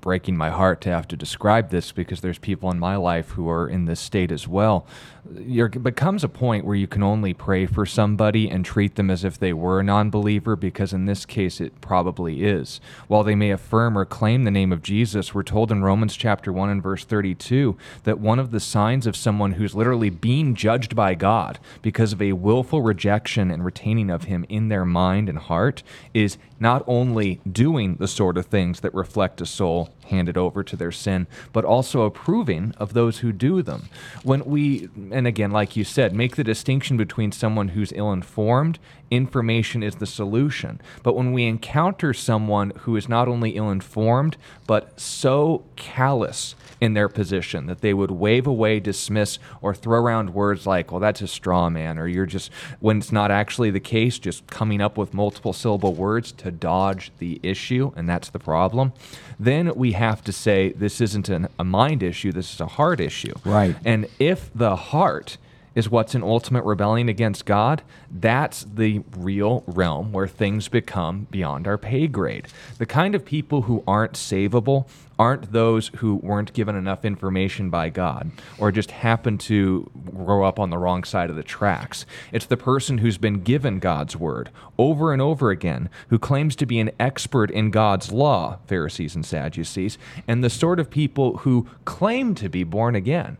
C: breaking my heart to have to describe this because there's people in my life who are in this state as well. There becomes a point where you can only pray for somebody and treat them as if they were a non believer, because in this case it probably is. While they may affirm or claim the name of Jesus, we're told in Romans chapter 1 and verse 32 that one of the signs of someone who's literally being judged by God because of a willful rejection and retaining of Him in their mind and heart is not only doing the sort of things that reflect a soul handed over to their sin, but also approving of those who do them. When we, and again, like you said, make the distinction between someone who's ill informed, information is the solution. But when we encounter someone who is not only ill informed, but so callous in their position that they would wave away, dismiss, or throw around words like, well, that's a straw man, or you're just, when it's not actually the case, just coming up with multiple syllable words to dodge the issue, and that's the problem. Then we have to say, this isn't an, a mind issue, this is a heart issue.
B: Right.
C: And if the heart, is what's in ultimate rebellion against God, that's the real realm where things become beyond our pay grade. The kind of people who aren't savable aren't those who weren't given enough information by God or just happen to grow up on the wrong side of the tracks. It's the person who's been given God's word over and over again, who claims to be an expert in God's law, Pharisees and Sadducees, and the sort of people who claim to be born again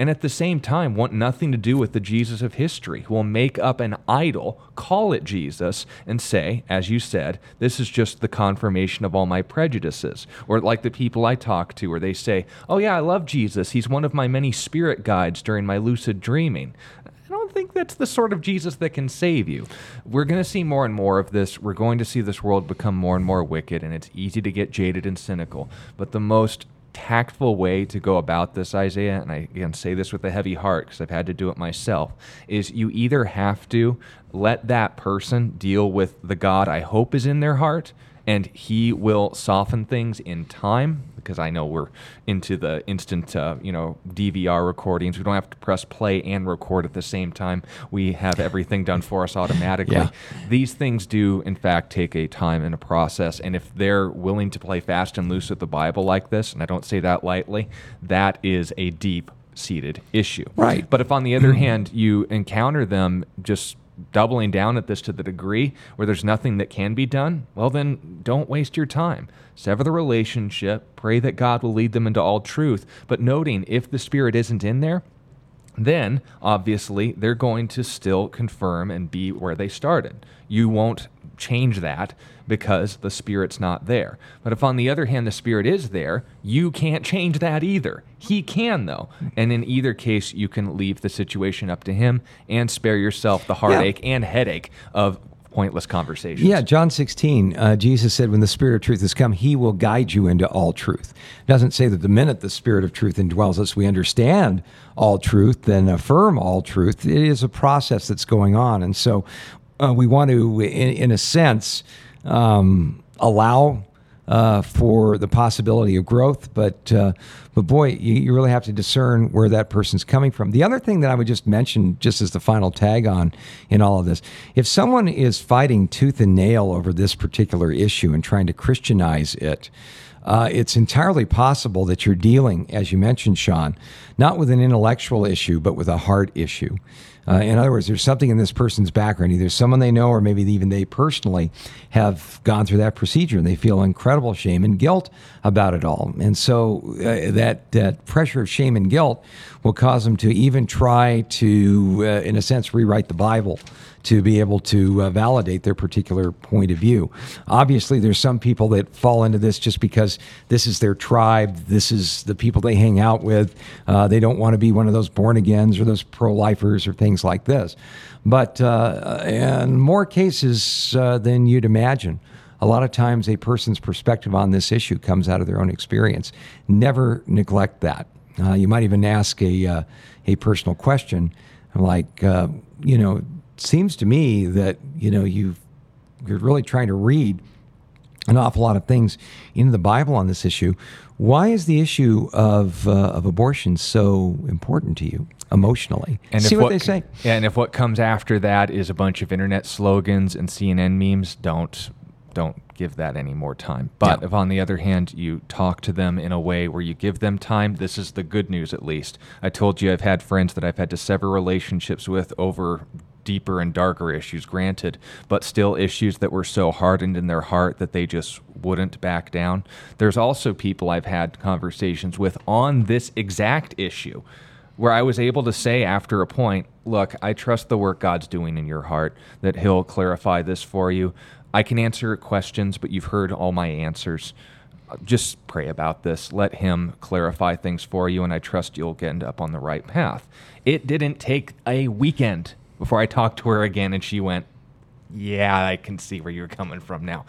C: and at the same time want nothing to do with the Jesus of history, who will make up an idol, call it Jesus, and say, as you said, this is just the confirmation of all my prejudices. Or like the people I talk to, where they say, oh, yeah, I love Jesus. He's one of my many spirit guides during my lucid dreaming. I don't think that's the sort of Jesus that can save you. We're going to see more and more of this. We're going to see this world become more and more wicked, and it's easy to get jaded and cynical. But the most tactful way to go about this, Isaiah, and I again say this with a heavy heart because I've had to do it myself, is you either have to let that person deal with the God I hope is in their heart and he will soften things in time because I know we're into the instant, uh, you know, DVR recordings. We don't have to press play and record at the same time. We have everything done for us automatically.
B: Yeah.
C: These things do, in fact, take a time and a process. And if they're willing to play fast and loose with the Bible like this, and I don't say that lightly, that is a deep seated issue.
B: Right.
C: But if on the other hand you encounter them just doubling down at this to the degree where there's nothing that can be done, well, then don't waste your time. Sever the relationship, pray that God will lead them into all truth. But noting if the Spirit isn't in there, then obviously they're going to still confirm and be where they started. You won't change that because the Spirit's not there. But if, on the other hand, the Spirit is there, you can't change that either. He can, though. And in either case, you can leave the situation up to Him and spare yourself the heartache and headache of pointless conversations.
B: Yeah, John 16, uh, Jesus said, when the Spirit of truth has come, he will guide you into all truth. It doesn't say that the minute the Spirit of truth indwells us, we understand all truth, then affirm all truth. It is a process that's going on. And so uh, we want to, in, in a sense, um, allow uh, for the possibility of growth, but uh, but boy, you, you, really have to discern where that person's coming from. The other thing that I would just mention, just as the final tag on in all of this, if someone is fighting tooth and nail over this particular issue and trying to Christianize it, uh, it's entirely possible that you're dealing, as you mentioned, Sean, not with an intellectual issue, but with a heart issue. Uh, in other words, there's something in this person's background, either someone they know or maybe even they personally have gone through that procedure and they feel incredible shame and guilt about it all. And so uh, that, that pressure of shame and guilt will cause them to even try to, uh, in a sense, rewrite the Bible to be able to uh, validate their particular point of view. Obviously, there's some people that fall into this just because this is their tribe, this is the people they hang out with. Uh, they don't want to be one of those born agains or those pro lifers or things like this. But uh, in more cases uh, than you'd imagine, a lot of times a person's perspective on this issue comes out of their own experience. Never neglect that. Uh, you might even ask a, uh, a personal question like, uh, you know, it seems to me that you know you you're really trying to read an awful lot of things in the Bible on this issue. Why is the issue of uh, of abortion so important to you emotionally?
C: And
B: See
C: what,
B: what, they say.
C: And if what comes after that is a bunch of internet slogans and CNN memes, don't don't give that any more time. But yeah. if on the other hand you talk to them in a way where you give them time, this is the good news at least. I told you I've had friends that I've had to sever relationships with over deeper and darker issues, granted, but still issues that were so hardened in their heart that they just wouldn't back down. There's also people I've had conversations with on this exact issue where I was able to say after a point, look, I trust the work God's doing in your heart, that He'll clarify this for you. I can answer questions, but you've heard all my answers. just pray about this. Let Him clarify things for you, and I trust you'll end up on the right path. It didn't take a weekend before I talked to her again, and she went, Yeah, I can see where you're coming from now.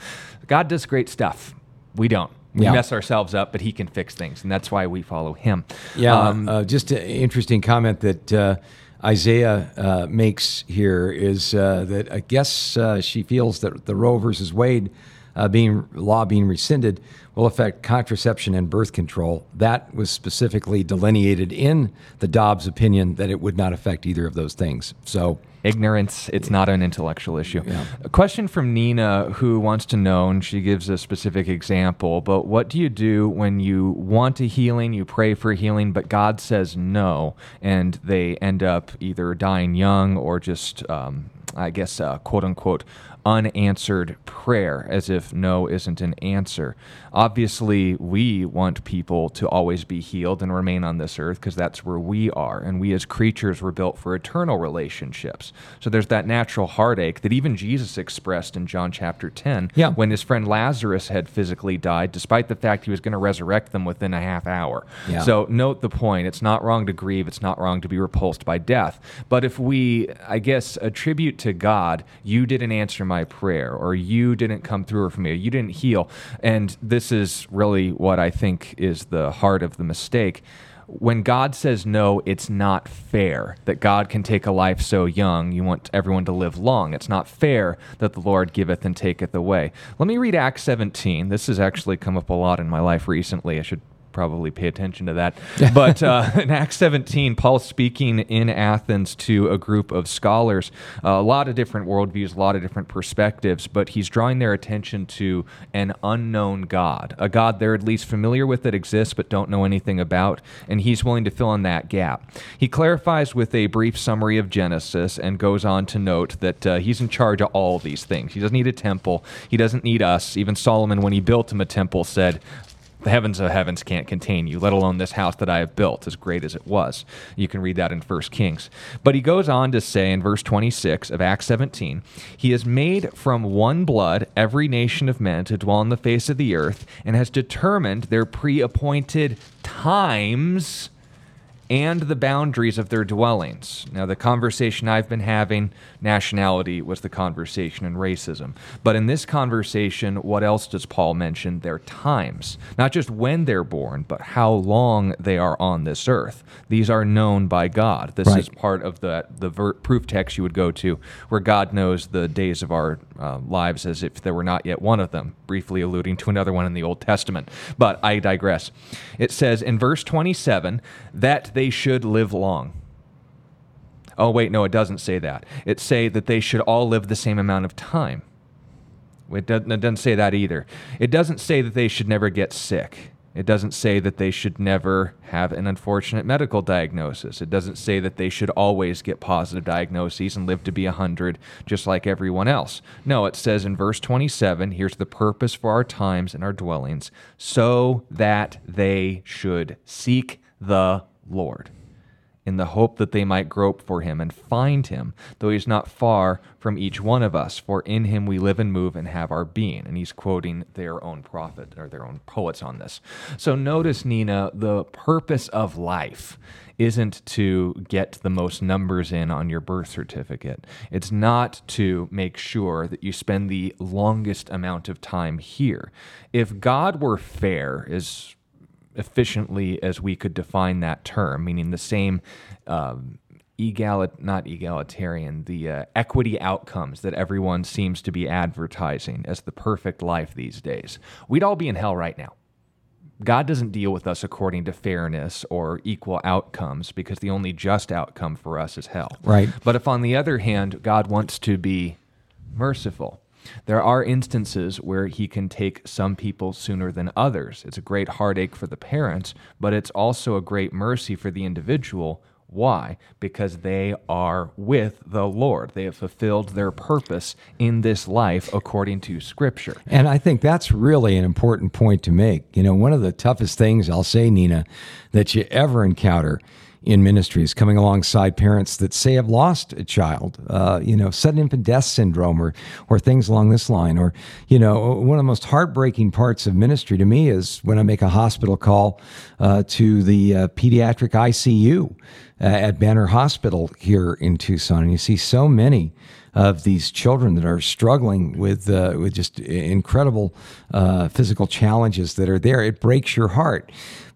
C: God does great stuff. We don't. We
B: Yeah.
C: mess ourselves up, but He can fix things, and that's why we follow Him.
B: Yeah,
C: Um,
B: uh, just an interesting comment that uh, Isaiah uh, makes here is uh, that I guess uh, she feels that the Roe versus Wade uh, being law being rescinded will affect contraception and birth control. That was specifically delineated in the Dobbs opinion that it would not affect either of those things. So.
C: Ignorance, it's not an intellectual issue.
B: Yeah.
C: A question from Nina who wants to know, and she gives a specific example, but what do you do when you want a healing, you pray for healing, but God says no, and they end up either dying young or just, um, I guess, uh, quote unquote, unanswered prayer, as if no isn't an answer. Obviously, we want people to always be healed and remain on this earth because that's where we are. And we as creatures were built for eternal relationships. So there's that natural heartache that even Jesus expressed in John chapter 10
B: Yeah.
C: when his friend Lazarus had physically died, despite the fact he was going to resurrect them within a half hour.
B: Yeah.
C: So note the point. It's not wrong to grieve, it's not wrong to be repulsed by death. But if we, I guess, attribute to God, you didn't answer my prayer, or you didn't come through for me, or you didn't heal, and this is really what I think is the heart of the mistake. When God says no, it's not fair that God can take a life so young. You want everyone to live long. It's not fair that the Lord giveth and taketh away. Let me read Acts 17. This has actually come up a lot in my life recently. I should probably pay attention to that. <laughs> But uh, in Acts 17, Paul's speaking in Athens to a group of scholars, uh, a lot of different worldviews, a lot of different perspectives, but he's drawing their attention to an unknown God, a God they're at least familiar with that exists but don't know anything about, and he's willing to fill in that gap. He clarifies with a brief summary of Genesis and goes on to note that uh, he's in charge of all these things. He doesn't need a temple, he doesn't need us. Even Solomon, when he built him a temple, said, the heavens of heavens can't contain you, let alone this house that I have built, as great as it was. You can read that in 1 Kings. But he goes on to say in verse 26 of Acts 17 He has made from one blood every nation of men to dwell on the face of the earth, and has determined their pre appointed times and the boundaries of their dwellings. Now, the conversation I've been having, nationality was the conversation and racism. But in this conversation, what else does Paul mention? Their times. Not just when they're born, but how long they are on this earth. These are known by God. This
B: Right.
C: is part of the, the ver- proof text you would go to, where God knows the days of our uh, lives as if there were not yet one of them, briefly alluding to another one in the Old Testament. But I digress. It says in verse 27 that they should live long. Oh, wait, no, it doesn't say that. It say that they should all live the same amount of time. It doesn't, it doesn't say that either. It doesn't say that they should never get sick. It doesn't say that they should never have an unfortunate medical diagnosis. It doesn't say that they should always get positive diagnoses and live to be 100 just like everyone else. No, it says in verse 27 here's the purpose for our times and our dwellings, so that they should seek the Lord in the hope that they might grope for him and find him, though he's not far from each one of us, for in him we live and move and have our being. And he's quoting their own prophet or their own poets on this. So notice, Nina, the purpose of life isn't to get the most numbers in on your birth certificate. It's not to make sure that you spend the longest amount of time here. If God were fair, is efficiently as we could define that term, meaning the same um, egalit not egalitarian, the uh, equity outcomes that everyone seems to be advertising as the perfect life these days, we'd all be in hell right now. God doesn't deal with us according to fairness or equal outcomes because the only just outcome for us is hell.
B: Right.
C: But if, on the other hand, God wants to be merciful, there are instances where he can take some people sooner than others. It's a great heartache for the parents, but it's also a great mercy for the individual. Why? Because they are with the Lord. They have fulfilled their purpose in this life according to Scripture.
B: And I think that's really an important point to make. You know, one of the toughest things I'll say, Nina, that you ever encounter in ministries, coming alongside parents that say have lost a child, uh, you know, sudden infant death syndrome or, or things along this line. Or, you know, one of the most heartbreaking parts of ministry to me is when I make a hospital call uh, to the uh, pediatric ICU uh, at Banner Hospital here in Tucson, and you see so many of these children that are struggling with uh, with just incredible uh, physical challenges that are there. It breaks your heart.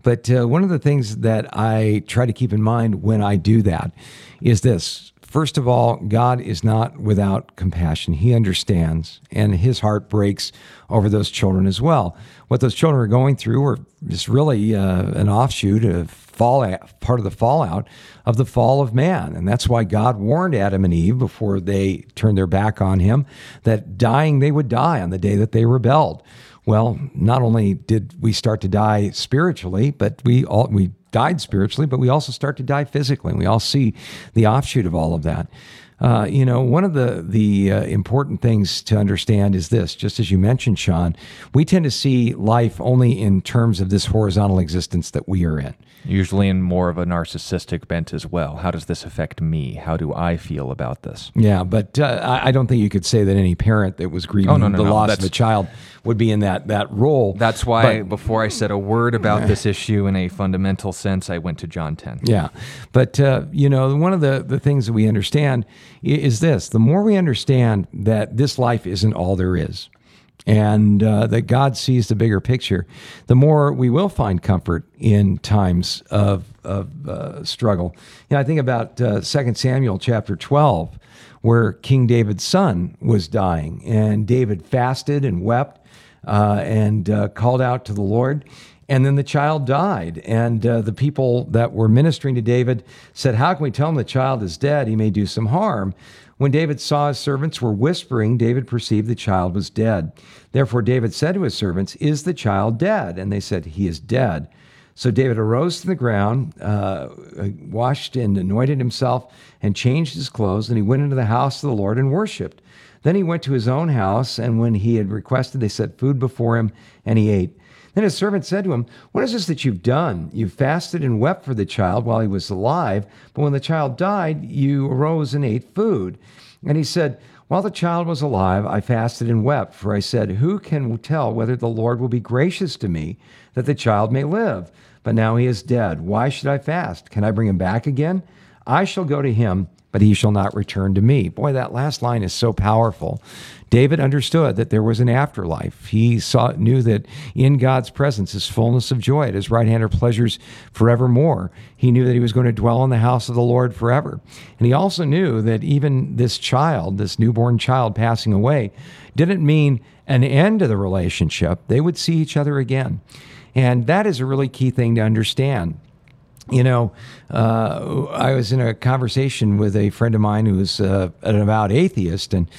B: But uh, one of the things that I try to keep in mind when I do that is this. First of all, God is not without compassion. He understands, and his heart breaks over those children as well. What those children are going through are just really uh, an offshoot of fallout, part of the fallout of the fall of man. And that's why God warned Adam and Eve before they turned their back on him that dying they would die on the day that they rebelled. Well, not only did we start to die spiritually, but we all we died spiritually, but we also start to die physically. And we all see the offshoot of all of that. Uh, you know, one of the the uh, important things to understand is this. Just as you mentioned, Sean, we tend to see life only in terms of this horizontal existence that we are in.
C: Usually, in more of a narcissistic bent as well. How does this affect me? How do I feel about this?
B: Yeah, but uh, I don't think you could say that any parent that was grieving oh, no, no, the no, loss of a child would be in that that role.
C: That's why but, before I said a word about this issue in a fundamental sense, I went to John 10.
B: Yeah, but uh, you know, one of the the things that we understand is this: the more we understand that this life isn't all there is. And uh, that God sees the bigger picture, the more we will find comfort in times of, of uh, struggle. You know, I think about uh, 2 Samuel chapter 12, where King David's son was dying, and David fasted and wept uh, and uh, called out to the Lord. And then the child died. And uh, the people that were ministering to David said, How can we tell him the child is dead? He may do some harm. When David saw his servants were whispering, David perceived the child was dead. Therefore, David said to his servants, Is the child dead? And they said, He is dead. So David arose from the ground, uh, washed and anointed himself, and changed his clothes, and he went into the house of the Lord and worshipped. Then he went to his own house, and when he had requested, they set food before him, and he ate. Then his servant said to him, What is this that you've done? You fasted and wept for the child while he was alive, but when the child died, you arose and ate food. And he said, While the child was alive, I fasted and wept, for I said, Who can tell whether the Lord will be gracious to me that the child may live? But now he is dead. Why should I fast? Can I bring him back again? I shall go to him but he shall not return to me. Boy, that last line is so powerful. David understood that there was an afterlife. He saw, knew that in God's presence is fullness of joy. At his right hand are pleasures forevermore. He knew that he was going to dwell in the house of the Lord forever. And he also knew that even this child, this newborn child passing away, didn't mean an end to the relationship. They would see each other again. And that is a really key thing to understand you know, uh, I was in a conversation with a friend of mine who was uh, an avowed atheist, and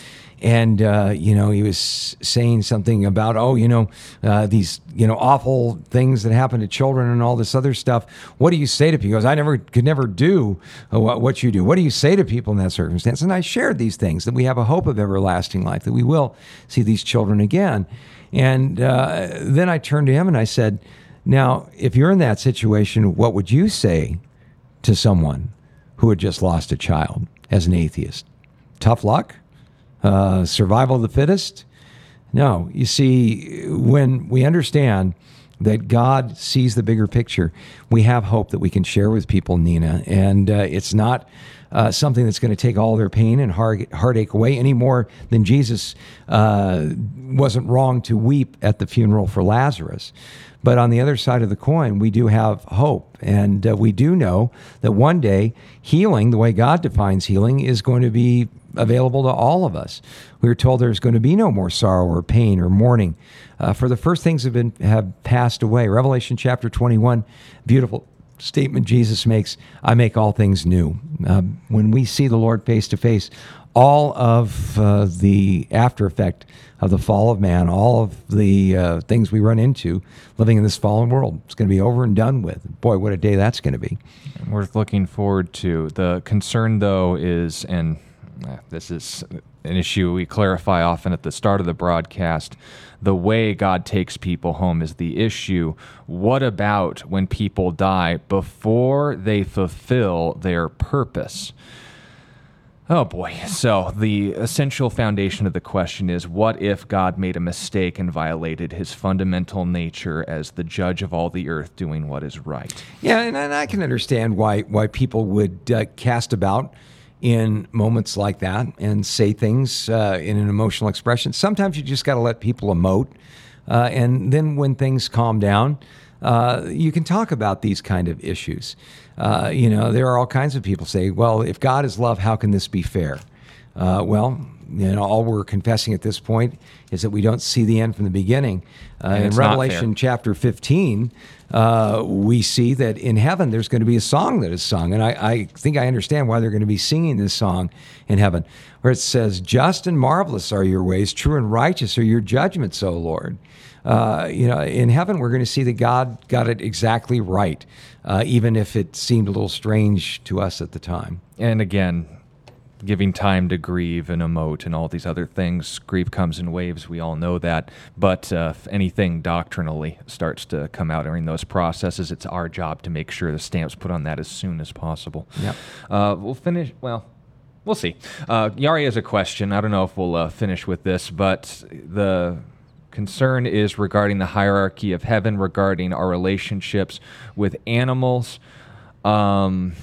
B: and uh, you know he was saying something about oh you know uh, these you know awful things that happen to children and all this other stuff. What do you say to people? He goes, I never could never do uh, what, what you do. What do you say to people in that circumstance? And I shared these things that we have a hope of everlasting life, that we will see these children again. And uh, then I turned to him and I said now, if you're in that situation, what would you say to someone who had just lost a child as an atheist? Tough luck? Uh, survival of the fittest? No. You see, when we understand that God sees the bigger picture, we have hope that we can share with people, Nina. And uh, it's not uh, something that's going to take all their pain and heart, heartache away any more than Jesus uh, wasn't wrong to weep at the funeral for Lazarus. But on the other side of the coin, we do have hope. And uh, we do know that one day healing, the way God defines healing, is going to be available to all of us. We were told there's going to be no more sorrow or pain or mourning. Uh, for the first things have been have passed away. Revelation chapter 21, beautiful statement Jesus makes I make all things new. Uh, when we see the Lord face to face, all of uh, the after effect of the fall of man, all of the uh, things we run into living in this fallen world. It's going to be over and done with. Boy, what a day that's going to be.
C: Worth looking forward to. The concern, though, is, and This is an issue we clarify often at the start of the broadcast. The way God takes people home is the issue. What about when people die before they fulfill their purpose? Oh boy. So, the essential foundation of the question is what if God made a mistake and violated his fundamental nature as the judge of all the earth doing what is right?
B: Yeah, and, and I can understand why why people would uh, cast about in moments like that and say things uh, in an emotional expression. Sometimes you just got to let people emote, uh, and then when things calm down, uh, you can talk about these kind of issues. Uh, you know, there are all kinds of people say, "Well, if God is love, how can this be fair?" Uh, well, you know, all we're confessing at this point is that we don't see the end from the beginning. Uh, in
C: it's not fair.
B: Revelation chapter 15, uh, we see that in heaven there's going to be a song that is sung. And I, I think I understand why they're going to be singing this song in heaven, where it says, Just and marvelous are your ways, true and righteous are your judgments, O Lord. Uh, you know, in heaven, we're going to see that God got it exactly right, uh, even if it seemed a little strange to us at the time.
C: And again, giving time to grieve and emote and all these other things. Grief comes in waves, we all know that. But uh, if anything doctrinally starts to come out during those processes, it's our job to make sure the stamp's put on that as soon as possible.
B: Yep.
C: Uh, we'll finish, well, we'll see. Uh, Yari has a question. I don't know if we'll uh, finish with this, but the concern is regarding the hierarchy of heaven, regarding our relationships with animals. Um,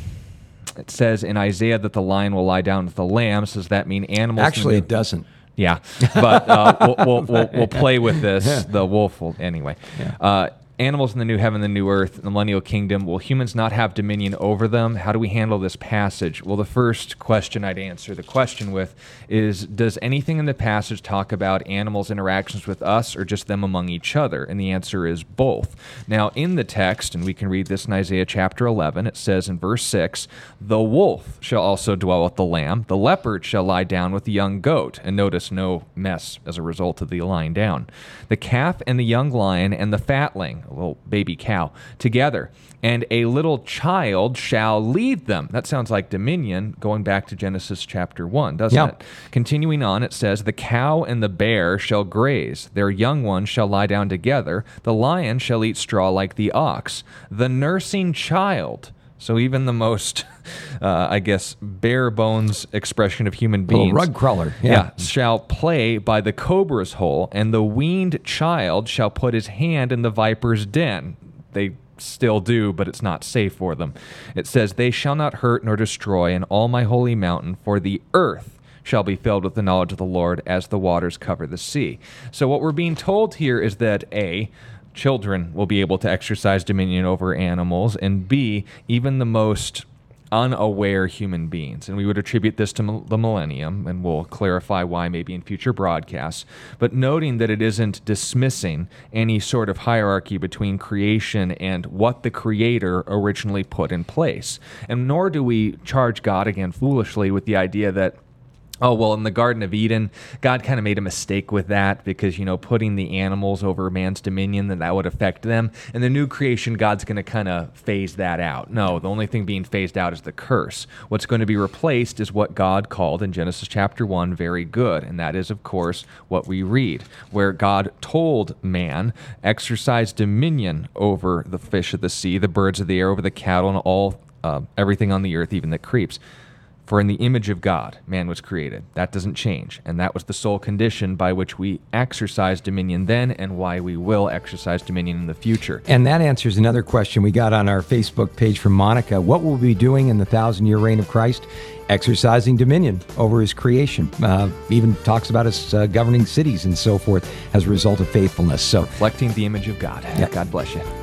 C: it says in Isaiah that the lion will lie down with the lamb. So does that mean animals?
B: Actually, it doesn't.
C: Yeah, but uh, we'll, we'll, we'll, we'll play with this. <laughs> The wolf will anyway. Uh, animals in the new heaven, the new earth, the millennial kingdom. Will humans not have dominion over them? How do we handle this passage? Well, the first question I'd answer the question with is: Does anything in the passage talk about animals' interactions with us, or just them among each other? And the answer is both. Now, in the text, and we can read this in Isaiah chapter 11. It says in verse six, "The wolf shall also dwell with the lamb; the leopard shall lie down with the young goat." And notice no mess as a result of the lying down. The calf and the young lion and the fatling a little baby cow, together, and a little child shall lead them. That sounds like dominion, going back to Genesis chapter 1, doesn't
B: Yeah.
C: it? Continuing on, it says, The cow and the bear shall graze, their young ones shall lie down together, the lion shall eat straw like the ox, the nursing child. So even the most, <laughs> uh, I guess, bare bones expression of human
B: Little
C: beings.
B: rug crawler.
C: Yeah.
B: Yeah.
C: Shall play by the cobra's hole, and the weaned child shall put his hand in the viper's den. They still do, but it's not safe for them. It says, They shall not hurt nor destroy in all my holy mountain, for the earth shall be filled with the knowledge of the Lord as the waters cover the sea. So, what we're being told here is that A, children will be able to exercise dominion over animals, and B, even the most unaware human beings. And we would attribute this to the millennium, and we'll clarify why maybe in future broadcasts. But noting that it isn't dismissing any sort of hierarchy between creation and what the Creator originally put in place. And nor do we charge God again foolishly with the idea that Oh, well, in the Garden of Eden, God kind of made a mistake with that because, you know, putting the animals over man's dominion, that that would affect them. And the new creation, God's going to kind of phase that out. No, the only thing being phased out is the curse. What's going to be replaced is what God called in Genesis chapter 1 very good. And that is, of course, what we read, where God told man, exercise dominion over the fish of the sea, the birds of the air, over the cattle, and all uh, everything on the earth, even that creeps. For in the image of God, man was created. That doesn't change. And that was the sole condition by which we exercise dominion then and why we will exercise dominion in the future.
B: And that answers another question we got on our Facebook page from Monica. What will we be doing in the thousand year reign of Christ? Exercising dominion over his creation. Uh, even talks about us uh, governing cities and so forth as a result of faithfulness. So,
C: Reflecting the image of God.
B: Yeah.
C: God bless you.